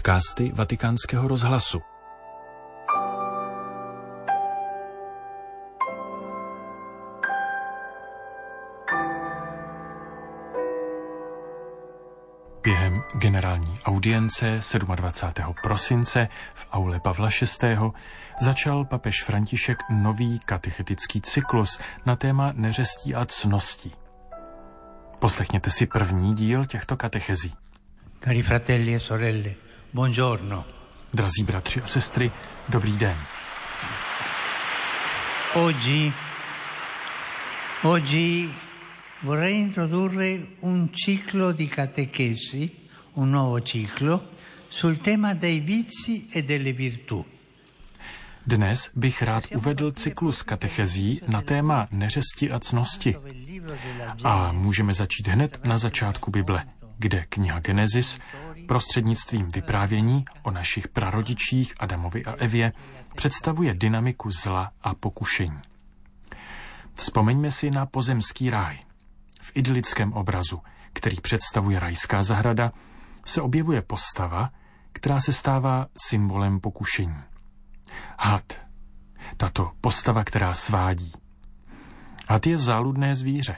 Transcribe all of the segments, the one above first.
podcasty Vatikánského rozhlasu. Během generální audience 27. prosince v aule Pavla VI. začal papež František nový katechetický cyklus na téma neřestí a cností. Poslechněte si první díl těchto katechezí. Cari fratelli e sorelle, buongiorno. Drazí bratři a sestry, dobrý den. Oggi, oggi vorrei introdurre un ciclo di catechesi, un nuovo ciclo, sul tema dei vizi e delle virtù. Dnes bych rád uvedl cyklus katechezí na téma neřesti a cnosti. A můžeme začít hned na začátku Bible, kde kniha Genesis prostřednictvím vyprávění o našich prarodičích Adamovi a Evě představuje dynamiku zla a pokušení. Vzpomeňme si na pozemský ráj. V idylickém obrazu, který představuje rajská zahrada, se objevuje postava, která se stává symbolem pokušení. Had. Tato postava, která svádí. Had je záludné zvíře.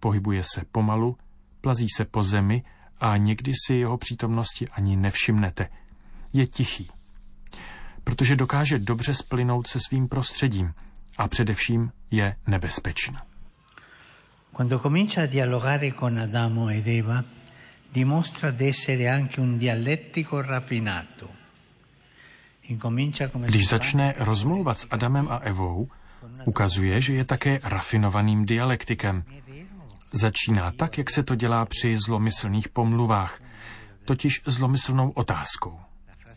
Pohybuje se pomalu, plazí se po zemi a někdy si jeho přítomnosti ani nevšimnete. Je tichý. Protože dokáže dobře splynout se svým prostředím a především je nebezpečný. Quando comincia a dialogare con Adamo ed Eva, dimostra di essere anche un dialettico raffinato. Když začne rozmlouvat s Adamem a Evou, ukazuje, že je také rafinovaným dialektikem. Začíná tak, jak se to dělá při zlomyslných pomluvách, totiž zlomyslnou otázkou.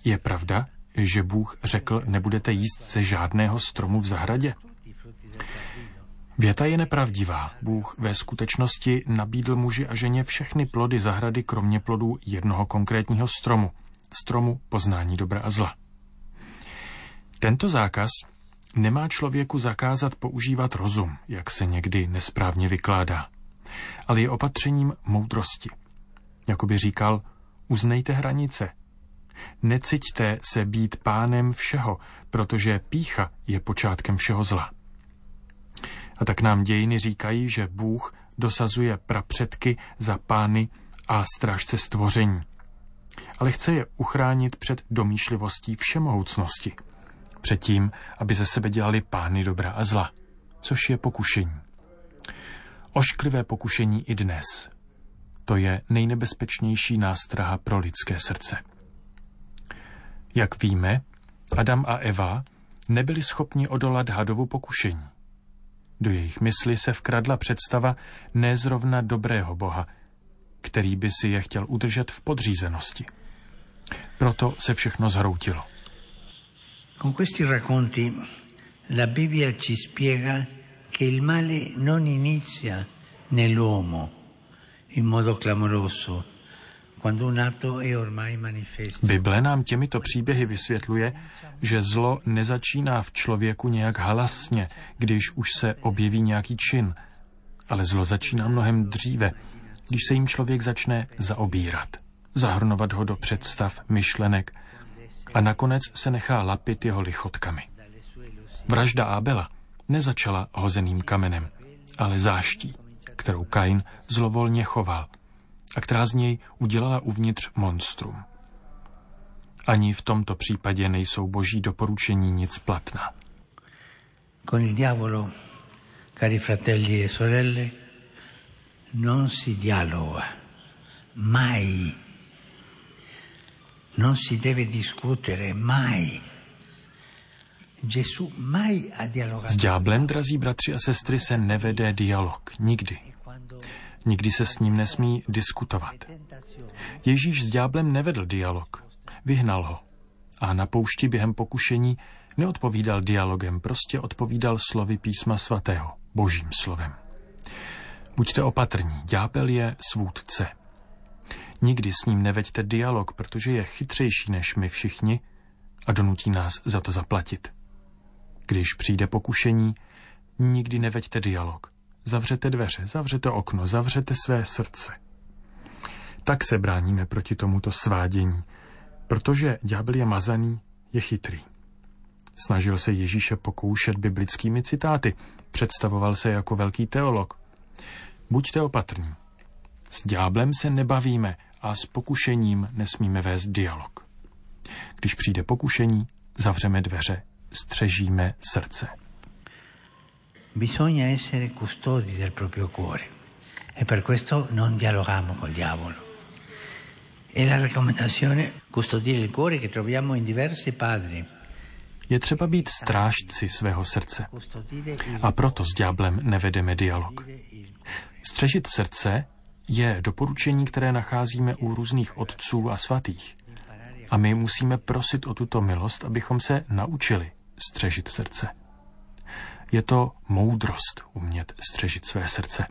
Je pravda, že Bůh řekl, nebudete jíst ze žádného stromu v zahradě? Věta je nepravdivá. Bůh ve skutečnosti nabídl muži a ženě všechny plody zahrady, kromě plodů jednoho konkrétního stromu, stromu poznání dobra a zla. Tento zákaz nemá člověku zakázat používat rozum, jak se někdy nesprávně vykládá, ale je opatřením moudrosti. Jakoby říkal, uznejte hranice. Neciťte se být pánem všeho, protože pícha je počátkem všeho zla. A tak nám dějiny říkají, že Bůh dosazuje prapředky za pány a strážce stvoření. Ale chce je uchránit před domýšlivostí všemohoucnosti – předtím, aby ze sebe dělali pány dobra a zla, což je pokušení. Ošklivé pokušení i dnes. To je nejnebezpečnější nástraha pro lidské srdce. Jak víme, Adam a Eva nebyli schopni odolat hadovu pokušení. Do jejich mysli se vkradla představa nezrovna dobrého boha, který by si je chtěl udržet v podřízenosti. Proto se všechno zhroutilo. Con questi racconti la Bibbia ci spiega che il male non inizia nell'uomo in modo clamoroso. Bible nám těmito příběhy vysvětluje, že zlo nezačíná v člověku nějak halasně, když už se objeví nějaký čin, ale zlo začíná mnohem dříve, když se jim člověk začne zaobírat, zahrnovat ho do představ, myšlenek, a nakonec se nechá lapit jeho lichotkami. Vražda Abela nezačala hozeným kamenem, ale záští, kterou Kain zlovolně choval a která z něj udělala uvnitř monstrum. Ani v tomto případě nejsou boží doporučení nic platná. Con il diavolo, cari fratelli e sorelle, non si dialoga mai non si deve discutere mai. S ďáblem, drazí bratři a sestry, se nevede dialog. Nikdy. Nikdy se s ním nesmí diskutovat. Ježíš s ďáblem nevedl dialog. Vyhnal ho. A na poušti během pokušení neodpovídal dialogem, prostě odpovídal slovy písma svatého, božím slovem. Buďte opatrní, ďábel je svůdce. Nikdy s ním neveďte dialog, protože je chytřejší než my všichni a donutí nás za to zaplatit. Když přijde pokušení, nikdy neveďte dialog. Zavřete dveře, zavřete okno, zavřete své srdce. Tak se bráníme proti tomuto svádění, Protože ďábel je mazaný, je chytrý. Snažil se Ježíše pokoušet biblickými citáty. Představoval se jako velký teolog. Buďte opatrní. S ďáblem se nebavíme a s pokušením nesmíme vést dialog. Když přijde pokušení, zavřeme dveře, střežíme srdce. Bisogna essere custodi del proprio cuore e per questo non dialoghiamo col diavolo. E la raccomandazione custodire il cuore che troviamo in diversi padri je třeba být strážci svého srdce. A proto s ďáblem nevedeme dialog. Střežit srdce je doporučení, které nacházíme u různých otců a svatých. A my musíme prosit o tuto milost, abychom se naučili střežit srdce. Je to moudrost umět střežit své srdce.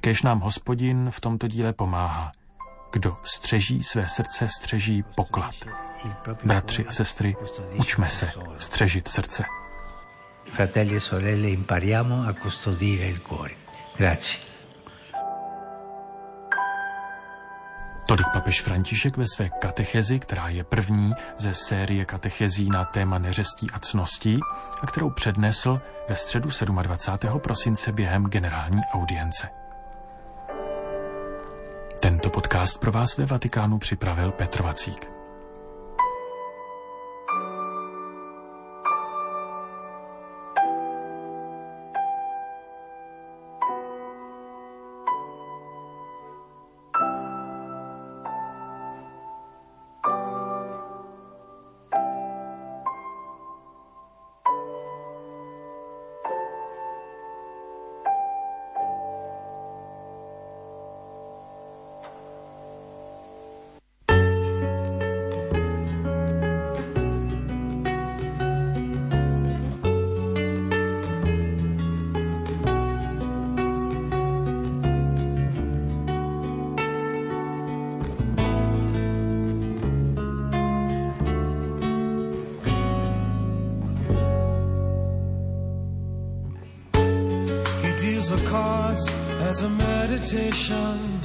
Kež nám hospodin v tomto díle pomáhá. Kdo střeží své srdce, střeží poklad. Bratři a sestry, učme se střežit srdce. Fratelli e sorelle, impariamo a custodire il cuore. Grazie. Tolik papež František ve své katechezi, která je první ze série katechezí na téma neřestí a cností a kterou přednesl ve středu 27. prosince během generální audience. Tento podcast pro vás ve Vatikánu připravil Petr Vacík. Of cards as a meditation.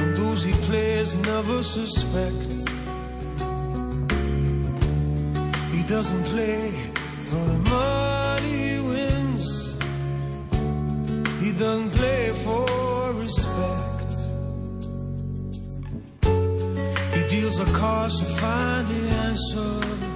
And those he plays never suspect. He doesn't play for the money he wins. He doesn't play for respect. He deals the cards to find the answer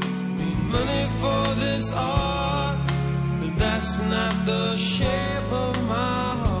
money for this art, but that's not the shape of my heart.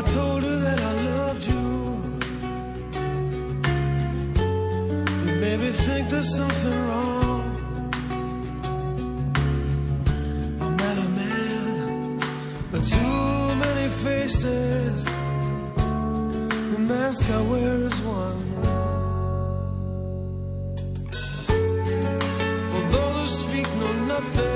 I told you that I loved you. You made me think there's something wrong. I met a man with too many faces. The mask I wear is one. For those who speak know nothing.